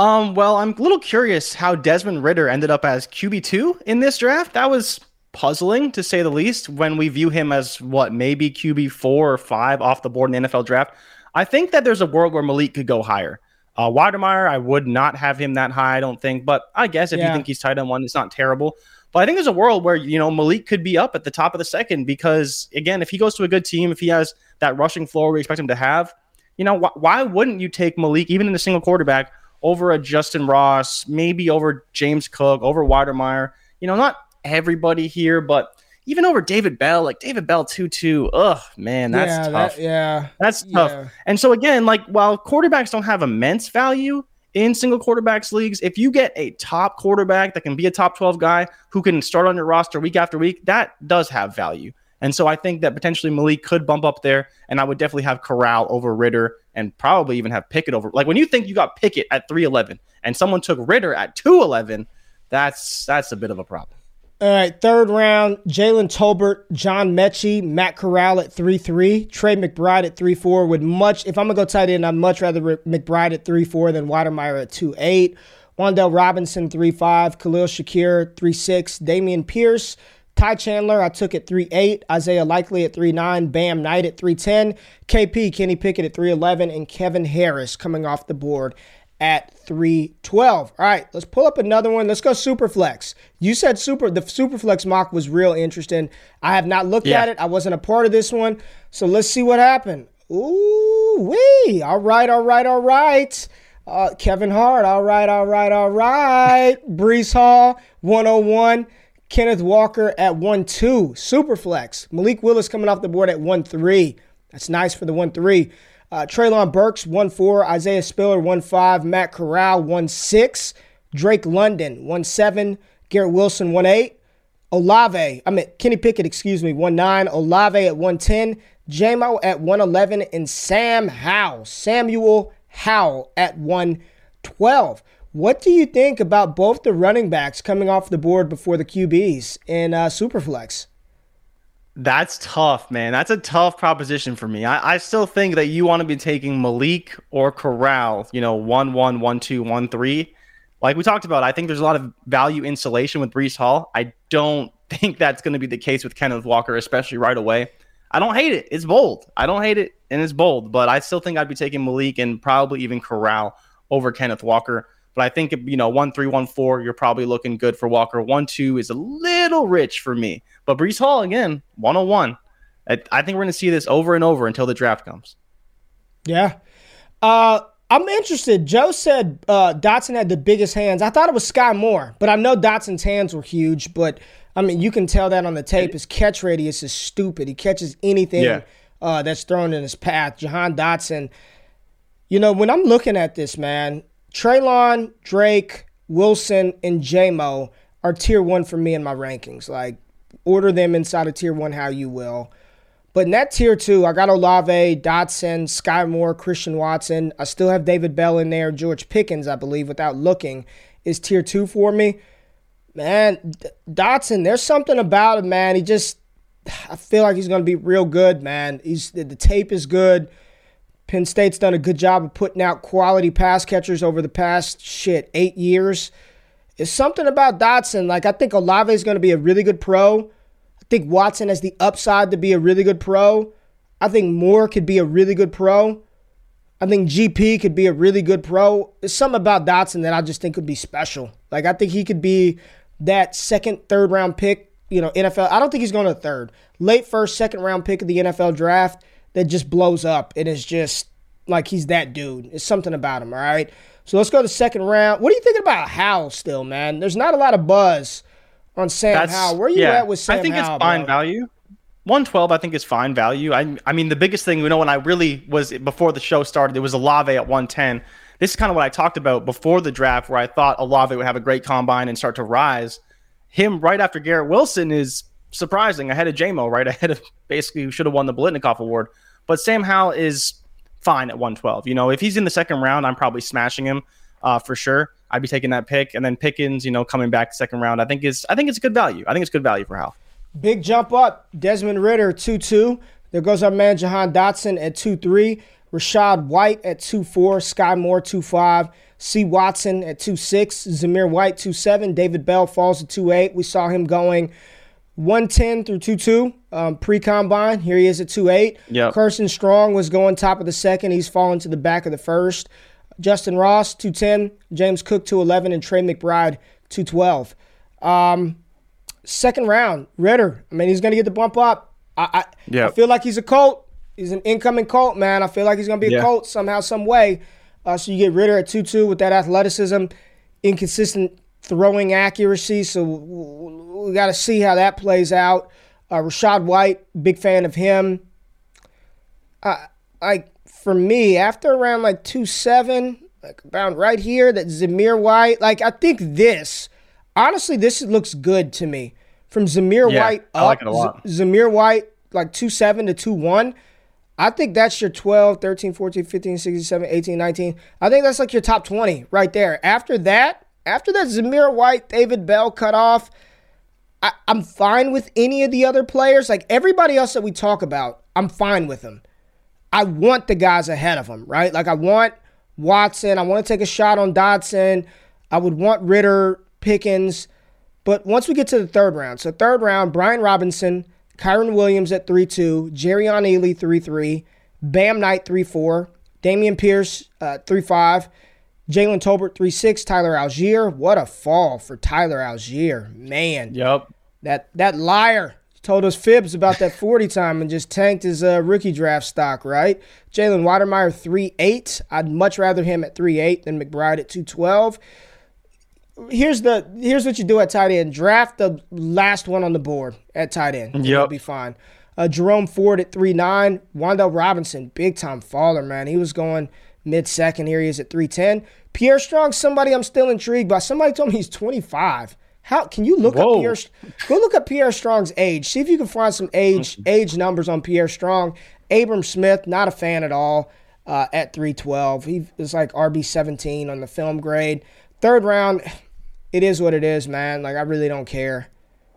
Um, well, I'm a little curious how Desmond Ridder ended up as QB2 in this draft. That was puzzling to say the least when we view him as what maybe QB4 or 5 off the board in the NFL draft. I think that there's a world where Malik could go higher. Uh, Wydermyer, I would not have him that high, I don't think. But I guess if yeah. you think he's tight end one, it's not terrible. But I think there's a world where, you know, Malik could be up at the top of the second because, again, if he goes to a good team, if he has that rushing floor we expect him to have, you know, wh- why wouldn't you take Malik, even in the single quarterback, over a Justyn Ross, maybe over James Cook, over Wydermyer? You know, not everybody here, but even over David Bell, like David Bell 2 2. Ugh, man, that's yeah, tough. That, yeah. That's tough. Yeah. And so, again, like while quarterbacks don't have immense value in single quarterbacks leagues, if you get a top quarterback that can be a top 12 guy who can start on your roster week after week, that does have value. And so I think that potentially Malik could bump up there, and I would definitely have Corral over Ridder and probably even have Pickett over. Like when you think you got Pickett at 311 and someone took Ridder at 211, that's that's a bit of a problem. All right, third round, Jalen Tolbert, John Metchie, Matt Corral at 3 3, Trey McBride at 3 4. Would much, if I'm going to go tight end, I'd much rather McBride at 3 4 than Wydermyer at 2 8. Wan'Dale Robinson 3 5, Khalil Shakir 3 6, Dameon Pierce, Ty Chandler, I took at 3 8, Isaiah Likely at 3 9, Bam Knight at 3 10, KP, Kenny Pickett at 3 11, and Kevin Harris coming off the board at 312. All right, let's pull up another one. Let's go Superflex. You said super the Superflex mock was real interesting. I have not looked yeah. at it. I wasn't a part of this one. So let's see what happened. Ooh, wee. All right, all right, all right. Uh, Kevin Hart. All right, all right, all right. Breece Hall, 101. Kenneth Walker at 1 2. Superflex. Malik Willis coming off the board at 1 3. That's nice for the 1 3. Uh, Treylon Burks, 1 4. Isaiah Spiller, 1 5. Matt Corral, 1 6. Drake London, 1 7. Garrett Wilson, 1 8. Olave, I mean, Kenny Pickett, excuse me, 1 9. Olave at 110. JMO at 111. And Sam Howell, Samuel Howell at 1 12. What do you think about both the running backs coming off the board before the QBs in uh, Superflex? That's tough, man. That's a tough proposition for me. I, I still think that you want to be taking Malik or Corral, you know, 1 1, 1 2, 1 3. Like we talked about, I think there's a lot of value insulation with Breece Hall. I don't think that's going to be the case with Kenneth Walker, especially right away. I don't hate it. It's bold. I don't hate it, and it's bold, but I still think I'd be taking Malik and probably even Corral over Kenneth Walker. But I think you know one three one four, you're probably looking good for Walker. One two is a little rich for me, but Breece Hall again, one on one. I think we're going to see this over and over until the draft comes. Yeah. Uh, I'm interested. Joe said uh, Dotson had the biggest hands. I thought it was Skyy Moore, but I know Dotson's hands were huge. But I mean, you can tell that on the tape. His catch radius is stupid. He catches anything yeah. uh, that's thrown in his path. Jahan Dotson. You know, when I'm looking at this, man, Treylon, Drake, Wilson, and JMO are tier one for me in my rankings. Like, order them inside of tier one how you will. But in that tier two, I got Olave, Dotson, Skyy Moore, Christian Watson. I still have David Bell in there. George Pickens, I believe, without looking, is tier two for me. Man, Dotson, there's something about him, man. He just, I feel like he's going to be real good, man. He's the tape is good. Penn State's done a good job of putting out quality pass catchers over the past shit eight years. It's something about Dotson. Like I think Olave is going to be a really good pro. I think Watson has the upside to be a really good pro. I think Moore could be a really good pro. I think GP could be a really good pro. There's something about Dotson that I just think could be special. Like I think he could be that second, third round pick. You know, NFL. I don't think he's going to third, late first, second round pick of the NFL draft that just blows up and is just like he's that dude. It's something about him, all right? So let's go to second round. What are you thinking about Howell still, man? There's not a lot of buzz on Sam That's, Howell. Where are you yeah, at with Sam I think Howell, it's fine bro? value. 112, I think is fine value. I, I mean, the biggest thing, you know, when I really was before the show started, it was Olave at 110. This is kind of what I talked about before the draft, where I thought Olave would have a great combine and start to rise. Him right after Garrett Wilson is surprising. Ahead of JMO, right ahead of basically who should have won the Biletnikoff Award. But Sam Howell is fine at 112. You know, if he's in the second round, I'm probably smashing him uh, for sure. I'd be taking that pick, and then Pickens, you know, coming back second round. I think is I think it's good value. I think it's good value for Hal. Big jump up. Desmond Ridder two two. There goes our man Jahan Dotson at two three. Rachaad White at two four. Skyy Moore two five. C Watson at two six. Zamir White two seven. David Bell falls to two eight. We saw him going 110 through 22 um, pre combine. Here he is at 2.8. Yep. Carson Strong was going top of the second. He's fallen to the back of the first. Justyn Ross, 210. James Cook, 211. And Trey McBride, 212. Um, second round, Ridder. I mean, he's going to get the bump up. I, I, yep. I feel like he's a Colt. He's an incoming Colt, man. I feel like he's going to be a yeah. Colt somehow, some way. Uh, so you get Ridder at 2 2 with that athleticism, inconsistent throwing accuracy. So we got to see how that plays out. Uh, Rachaad White, big fan of him. Uh, like for me, after around like two seven, like around right here, that Zamir White. Like I think this, honestly, this looks good to me. From Zamir yeah, White up, like Z- Zamir White like two seven to two one. I think that's your 12, 13, 14, 15, 16, 17, 18, 19. I think that's like your top 20 right there. After that, after that Zamir White, David Bell cut off, I, am fine with any of the other players. Like everybody else that we talk about, I'm fine with them. I want the guys ahead of them, right? Like I want Watson. I want to take a shot on Dotson. I would want Ridder, Pickens. But once we get to the third round, so third round, Brian Robinson, Kyren Williams at 3 2, Jerrion Ealy 3 3, Bam Knight 3 4, Dameon Pierce uh, 3 5, Jalen Tolbert, 3 6. Tyler Allgeier. What a fall for Tyler Allgeier. Man. Yep. That that liar told us fibs about that 40 time and just tanked his uh, rookie draft stock, right? Jalen Wydermyer, 3 8. I'd much rather him at 3 8 than McBride at 212. Here's the here's what you do at tight end. Draft the last one on the board at tight end. Yep. You'll be fine. Uh, Jerome Ford at 3 9. Wan'Dale Robinson, big time faller, man. He was going mid second. Here he is at 310. Pierre Strong, somebody I'm still intrigued by. Somebody told me he's 25. How can you look Whoa. up Pierre? Go look up Pierre Strong's age. See if you can find some age age numbers on Pierre Strong. Abram Smith, not a fan at all. uh, at 312. He was like RB 17 on the film grade. Third round, it is what it is, man. Like I really don't care.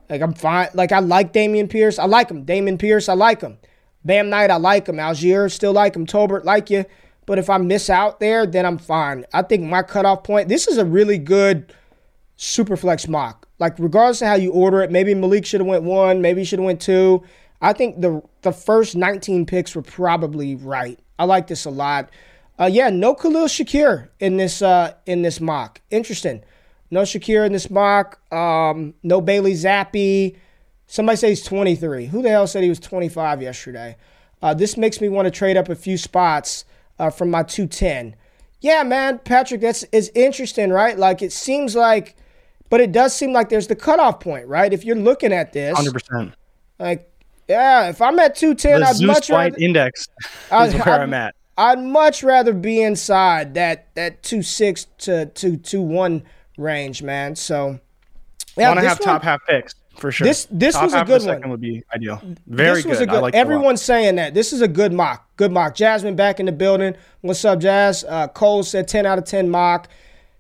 Like I'm fine. Like I like Dameon Pierce. I like him. Dameon Pierce, I like him. Bam Knight, I like him. Allgeier, still like him. Tolbert, like you. But if I miss out there, then I'm fine. I think my cutoff point, this is a really good super flex mock. Like regardless of how you order it, maybe Malik should have went one, maybe he should have went two. I think the the first 19 picks were probably right. I like this a lot. Uh, yeah, no Khalil Shakir in this uh, in this mock. Interesting. No Shakir in this mock. Um, no Bailey Zappe. Somebody says he's 23. Who the hell said he was 25 yesterday? Uh, this makes me want to trade up a few spots uh, from my 210. Yeah, man, Patrick, that's is interesting, right? Like it seems like, but it does seem like there's the cutoff point, right? If you're looking at this, 100%. Like, yeah, if I'm at 210, the I'd Zeus much White rather, index I'd- is where I'd- I'm at. I'd much rather be inside that that two six to two two one range, man. So, I want to have one- top half picks for sure. This- this top was a half of good the one. would be ideal. Very this was good. a good. I like it a everyone's saying that this is a good mock. Good mock. Jasmine back in the building. What's up, Jazz? Uh, Cole said 10 out of 10 mock.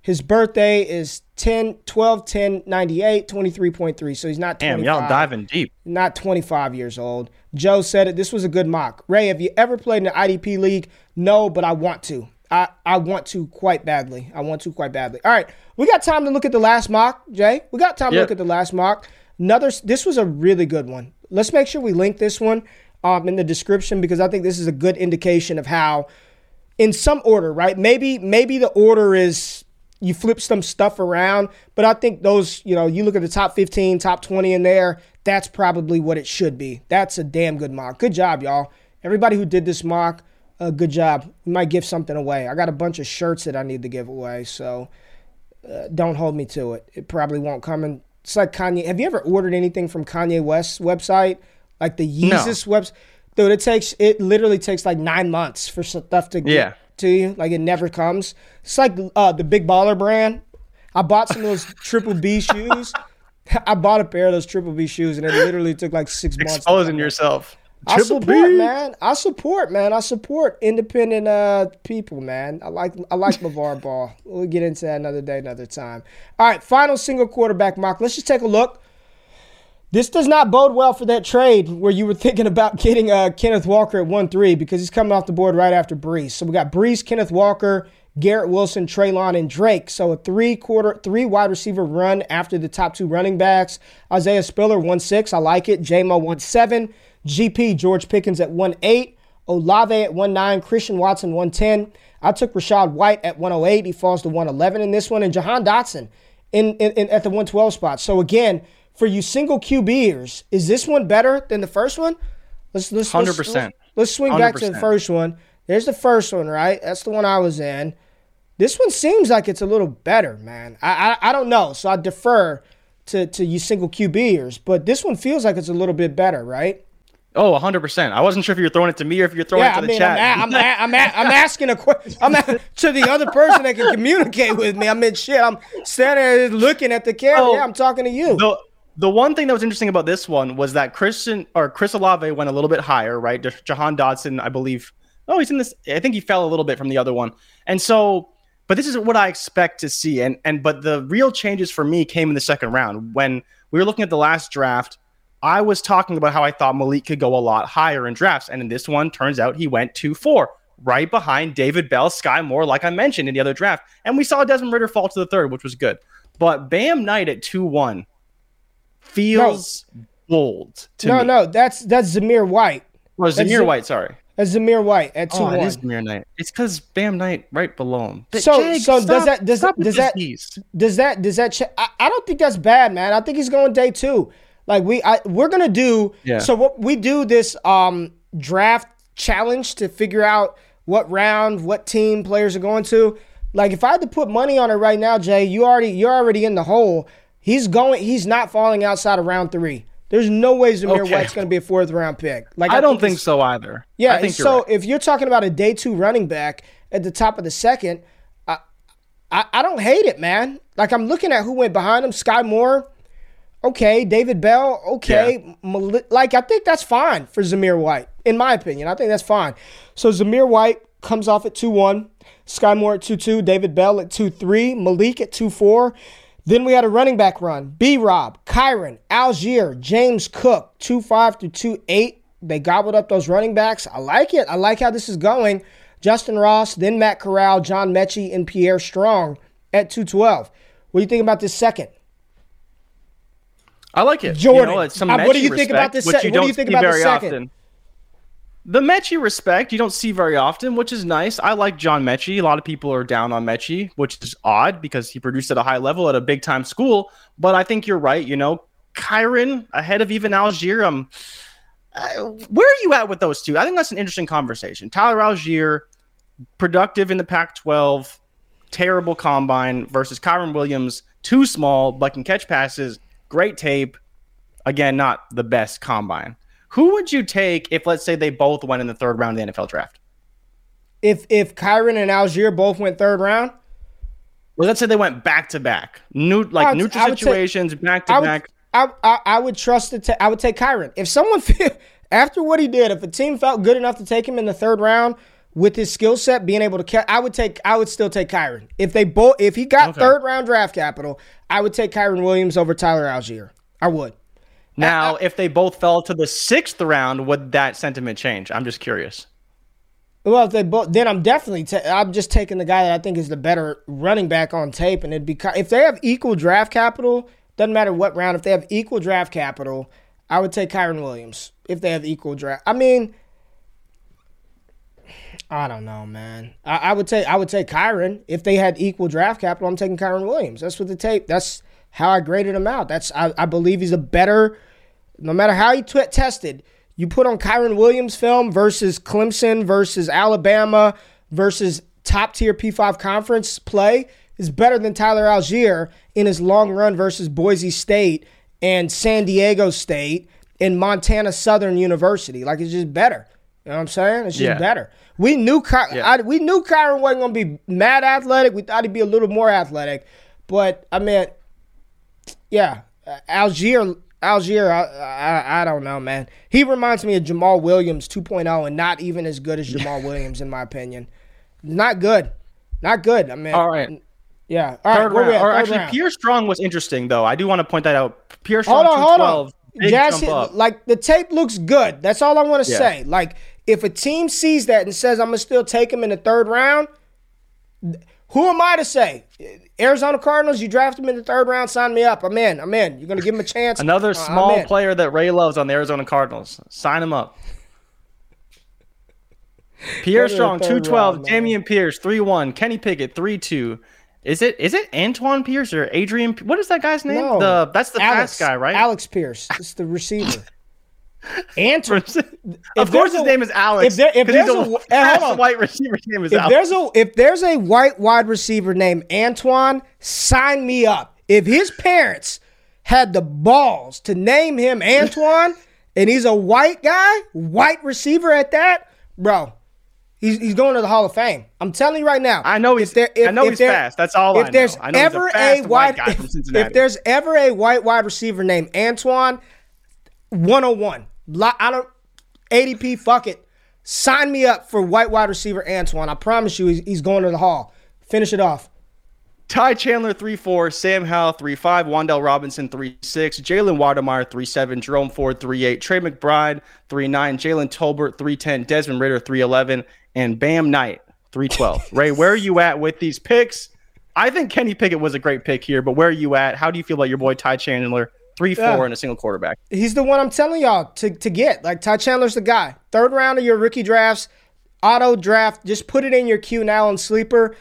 His birthday is 10, 12, 10, 98, 23.3. So he's not 25. Damn, y'all diving deep. not 25 years old. Joe said it. This was a good mock. Ray, have you ever played in the IDP league? No, but I want to. I, I want to quite badly. I want to quite badly. All right, we got time to look at the last mock, Jay. We got time to look at the last mock. Another. This was a really good one. Let's make sure we link this one um, in the description because I think this is a good indication of how, in some order, right? Maybe maybe the order is you flip some stuff around, but I think those, you know, you look at the top 15, top 20 in there, that's probably what it should be. That's a damn good mock. Good job, y'all. Everybody who did this mock, uh, good job. We might give something away. I got a bunch of shirts that I need to give away, so uh, don't hold me to it. It probably won't come in. It's like Kanye. Have you ever ordered anything from Kanye West's website? Like the Yeezus website? Dude, it takes, it literally takes like nine months for stuff to get Yeah. to you. Like it never comes. It's like uh, the Big Baller brand. I bought some of those Triple B shoes. I bought a pair of those Triple B shoes, and it literally took like six months. to Exposing yourself. I support, B. man. I support, man. I support independent uh people, man. I like I like LeVar Ball. We'll get into that another day, another time. All right, final single quarterback mock. Let's just take a look. This does not bode well for that trade where you were thinking about getting uh, Kenneth Walker at 1 3 because he's coming off the board right after Breece. So we got Breece, Kenneth Walker, Garrett Wilson, Treylon, and Drake. So a three quarter, three wide receiver run after the top two running backs. Isaiah Spiller, 1 6. I like it. JMO, 1 7. GP, George Pickens at 1 8. Olave at 1 9. Christian Watson, 110. I took Rachaad White at 108. He falls to 111 in this one. And Jahan Dotson in, in, in- at the 112 spot. So again, for you single QBers, is this one better than the first one? Let's let's let's- 100%. Let's, let's swing back to the first one. There's the first one, right? That's the one I was in. This one seems like it's a little better, man. I I, I don't know, so I defer to to you single QBers, but this one feels like it's a little bit better, right? Oh, 100%. I wasn't sure if you were throwing it to me or if you're throwing Yeah, it I to the mean, chat. I'm, a, I'm, a, I'm, a, I'm asking a question. I'm a, to the other person that can communicate with me. I mean, shit, I'm standing there looking at the camera. Oh. yeah, I'm talking to you. the the one thing that was interesting about this one was that Christian or Chris Olave went a little bit higher, right? Jahan Dotson, I believe. Oh, he's in this. I think he fell a little bit from the other one, and so. But this is what I expect to see, and and but the real changes for me came in the second round when we were looking at the last draft. I was talking about how I thought Malik could go a lot higher in drafts, and in this one, turns out he went two four, right behind David Bell, Skyy Moore, like I mentioned in the other draft, and we saw Desmond Ridder fall to the third, which was good. But Bam Knight at two one feels bold to no, me. no, that's that's Zamir White. Well, that's Zamir Zam- White, sorry. That's Zamir White at two Oh, it is Zamir Knight. It's because Bam Knight right below him. But So- Jake, so does that- does stop that- does that- Does that does that? Ch- I, I don't think that's bad, man. I think he's going day two. Like we, I, we're gonna do. Yeah. So what we do this um draft challenge to figure out what round, what team players are going to. Like if I had to put money on it right now, Jay, you already you're already in the hole. He's going. He's not falling outside of round three. There's no way Zamir Okay. White's going to be a fourth round pick. Like I don't think it's- so either. yeah, I think you're so right. if you're talking about a day two running back at the top of the second, I, I I don't hate it, man. Like I'm looking at who went behind him. Skyy Moore, okay. David Bell, okay. Mali- like I think that's fine for Zamir White, in my opinion. I think that's fine. So Zamir White, comes off at 2 1. Skyy Moore at 2 2. David Bell at 2 3. Malik at 2 4. Then we had a running back run. B Rob, Kyren, Allgeier, James Cook, 2 5 through 2 8. They gobbled up those running backs. I like it. I like how this is going. Justyn Ross, then Matt Corral, John Metchie, and Pierre Strong at 212. What do you think about this second? I like it. Jordan, you know, some what do you Metchie think about respect, this? Se- what do you think about the second? often. The Metchie respect you don't see very often, which is nice. I like John Metchie. A lot of people are down on Metchie, which is odd because he produced at a high level at a big time school. But I think you're right. You know, Kyren ahead of even Allgeier. Um, uh, where are you at with those two? I think that's an interesting conversation. Tyler Allgeier, productive in the Pac-12, terrible combine versus Kyren Williams, too small but can catch passes, great tape. Again, not the best combine. Who would you take if, let's say, they both went in the third round of the NFL draft? If if Kyren and Allgeier both went third round, Well, let's say they went back to back, new like would- neutral I would take- situations, back to back. I, I, I would trust the. I would take Kyren. If someone feel, after what he did, if a team felt good enough to take him in the third round with his skill set, being able to, I would take. I would still take Kyren. If they both, if he got Okay. third round draft capital, I would take Kyren Williams over Tyler Allgeier. I would. Now, if they both fell to the sixth round, would that sentiment change? I'm just curious. Well, if they both, then I'm definitely. Ta- I'm just taking the guy that I think is the better running back on tape, and it'd be if they have equal draft capital. Doesn't matter what round. If they have equal draft capital, I would take Kyren Williams. If they have equal draft, I mean, I don't know, man. I, I would take I would take Kyren if they had equal draft capital. I'm taking Kyren Williams. That's what the tape. That's how I graded him out. That's I, I believe he's a better. No matter how he tw- tested, you put on Kyren Williams film versus Clemson versus Alabama versus top tier P5 conference play is better than Tyler Allgeier in his long run versus Boise State and San Diego State and Montana Southern University. Like it's just better. You know what I'm saying? It's just Yeah. better. We knew Ky- Yeah. I, we knew Kyren wasn't gonna be mad athletic. We thought he'd be a little more athletic, but I mean, yeah, Allgeier, Allgeier, I, I, I don't know, man. He reminds me of Jamaal Williams 2.0, and not even as good as Jamaal Williams, in my opinion. Not good, not good. I mean, All right. yeah. All right, Third we round. Or actually, round. Pierre Strong was interesting, though. I do want to point that out. Pierre Strong, Hold on, hold on. Jazz, like the tape looks good. That's all I want to Yeah. say. Like if a team sees that and says I'm gonna still take him in the third round, who am I to say? Arizona Cardinals, you draft him in the third round, sign me up. I'm in. I'm in. You're gonna give him a chance. Another Uh, small player that Ray loves on the Arizona Cardinals. Sign him up. Pierre to Strong, 212. round. Dameon Pierce, 3 1. Kenny Pickett, 3 2. Is it is it Antoine Pierce or Adrian? What is that guy's name? No. The that's the Alex, fast guy, right? Alex Pierce. It's the receiver. Antoine. of course, his a- name is Alex. if there- if there's a- a, hold on. white receiver. Name is If Alex. there's a if there's a white wide receiver named Antoine, sign me up. If his parents had the balls to name him Antoine, and he's a white guy, white receiver at that, bro, he's, he's going to the Hall of Fame. I'm telling you right now. I know he's- there. I know he's there- fast. That's all If I know. there's I a ever fast a white guy if, if there's ever a white wide receiver named Antoine, 101. I don't ADP. Fuck it. Sign me up for white wide receiver Antoine. I promise you, he's, he's going to the Hall. Finish it off. Ty Chandler 3 4, Sam Howell 3 5, Wan'Dale Robinson 3 6, Jalen Wydermyer 3 7, Jerome Ford 3 8, Trey McBride 3 9, Jalen Tolbert 3 10, Desmond Ridder 3 11, and Bam Knight 3 12. Ray, where are you at with these picks? I think Kenny Pickett was a great pick here, but where are you at? How do you feel about your boy Ty Chandler 3 4 Yeah. and a single quarterback? He's the one I'm telling y'all to, to get. Like Ty Chandler's the guy. Third round of your rookie drafts, auto draft. Just put it in your queue now on sleeper.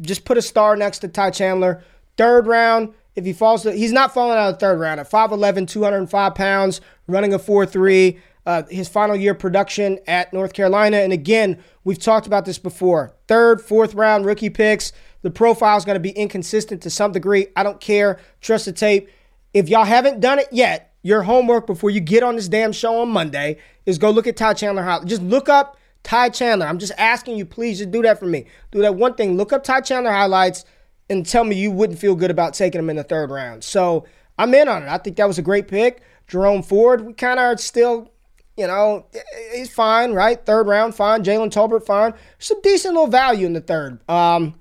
Just put a star next to Ty Chandler. Third round, if he falls, to, he's not falling out of the third round at 5'11, 205 pounds, running a 4 3. Uh, his final year production at North Carolina. And again, we've talked about this before. Third, fourth round rookie picks. The profile is going to be inconsistent to some degree. I don't care. Trust the tape. If y'all haven't done it yet, your homework before you get on this damn show on Monday is go look at Ty Chandler. Highlights. Just look up Ty Chandler. I'm just asking you, please, just do that for me. Do that one thing. Look up Ty Chandler highlights and tell me you wouldn't feel good about taking him in the third round. So I'm in on it. I think that was a great pick. Jerome Ford, we kind of are still you know, he's fine, right? Third round, fine. Jalen Tolbert, fine. Some decent little value in the third. Um,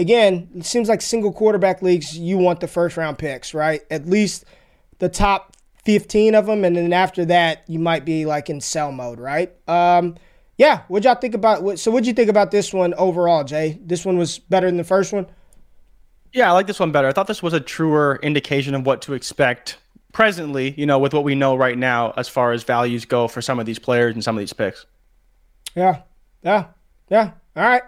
again, it seems like single quarterback leagues, you want the first round picks, right? At least the top 15 of them. And then after that, you might be like in sell mode, right? Um, yeah, what'd y'all think about? So, what'd you think about this one overall, Jay? This one was better than the first one? Yeah, I like this one better. I thought this was a truer indication of what to expect presently, you know, with what we know right now as far as values go for some of these players and some of these picks. Yeah. Yeah. Yeah. All right.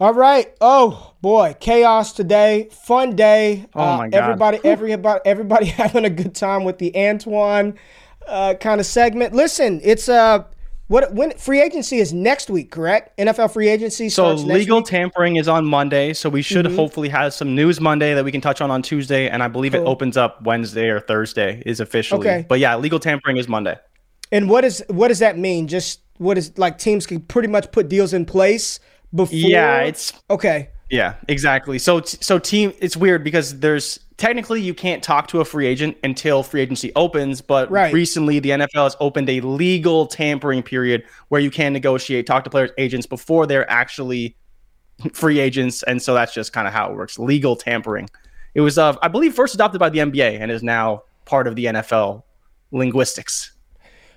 All right. Oh boy, chaos today. Fun day. Oh uh, my god. Everybody, everybody, everybody having a good time with the Antoine uh, kind of segment. Listen, it's uh what when free agency is next week, correct? NFL free agency. So legal tampering is on Monday, so we should mm-hmm. hopefully have some news Monday that we can touch on on Tuesday, and I believe cool. it opens up Wednesday or Thursday is officially. Okay. But yeah, legal tampering is Monday. And what is what does that mean? Just what is like teams can pretty much put deals in place before. Yeah, it's okay. Yeah, exactly. So so team it's weird because there's technically you can't talk to a free agent until free agency opens, but right. recently the NFL has opened a legal tampering period where you can negotiate, talk to players agents before they're actually free agents and so that's just kind of how it works. Legal tampering. It was uh, I believe first adopted by the NBA and is now part of the NFL linguistics.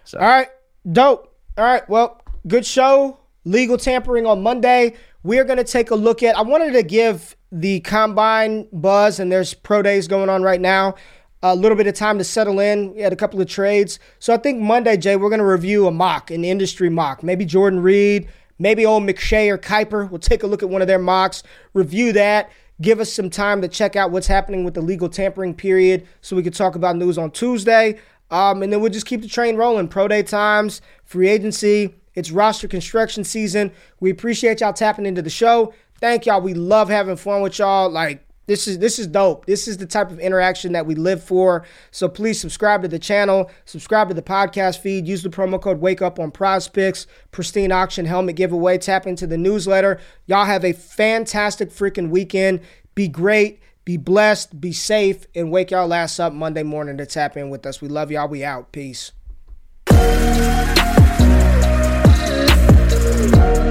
So. All right, dope. All right, well, good show. Legal tampering on Monday. We're going to take a look at. I wanted to give the combine buzz, and there's pro days going on right now. A little bit of time to settle in. We had a couple of trades. So I think Monday, Jay, we're going to review a mock, an industry mock. Maybe Jordan Reid, maybe old McShay or Kiper. We'll take a look at one of their mocks, review that, give us some time to check out what's happening with the legal tampering period so we can talk about news on Tuesday. Um, and then we'll just keep the train rolling. Pro day times, free agency, it's roster construction season. We appreciate y'all tapping into the show. Thank y'all. We love having fun with y'all. Like this is this is dope. This is the type of interaction that we live for. So please subscribe to the channel, subscribe to the podcast feed, use the promo code Wake Up on Prize Picks, pristine auction helmet giveaway, tap into the newsletter. Y'all have a fantastic freaking weekend. Be great, be blessed, be safe, and wake y'all ass up Monday morning to tap in with us. We love y'all. We out. Peace. Thank you.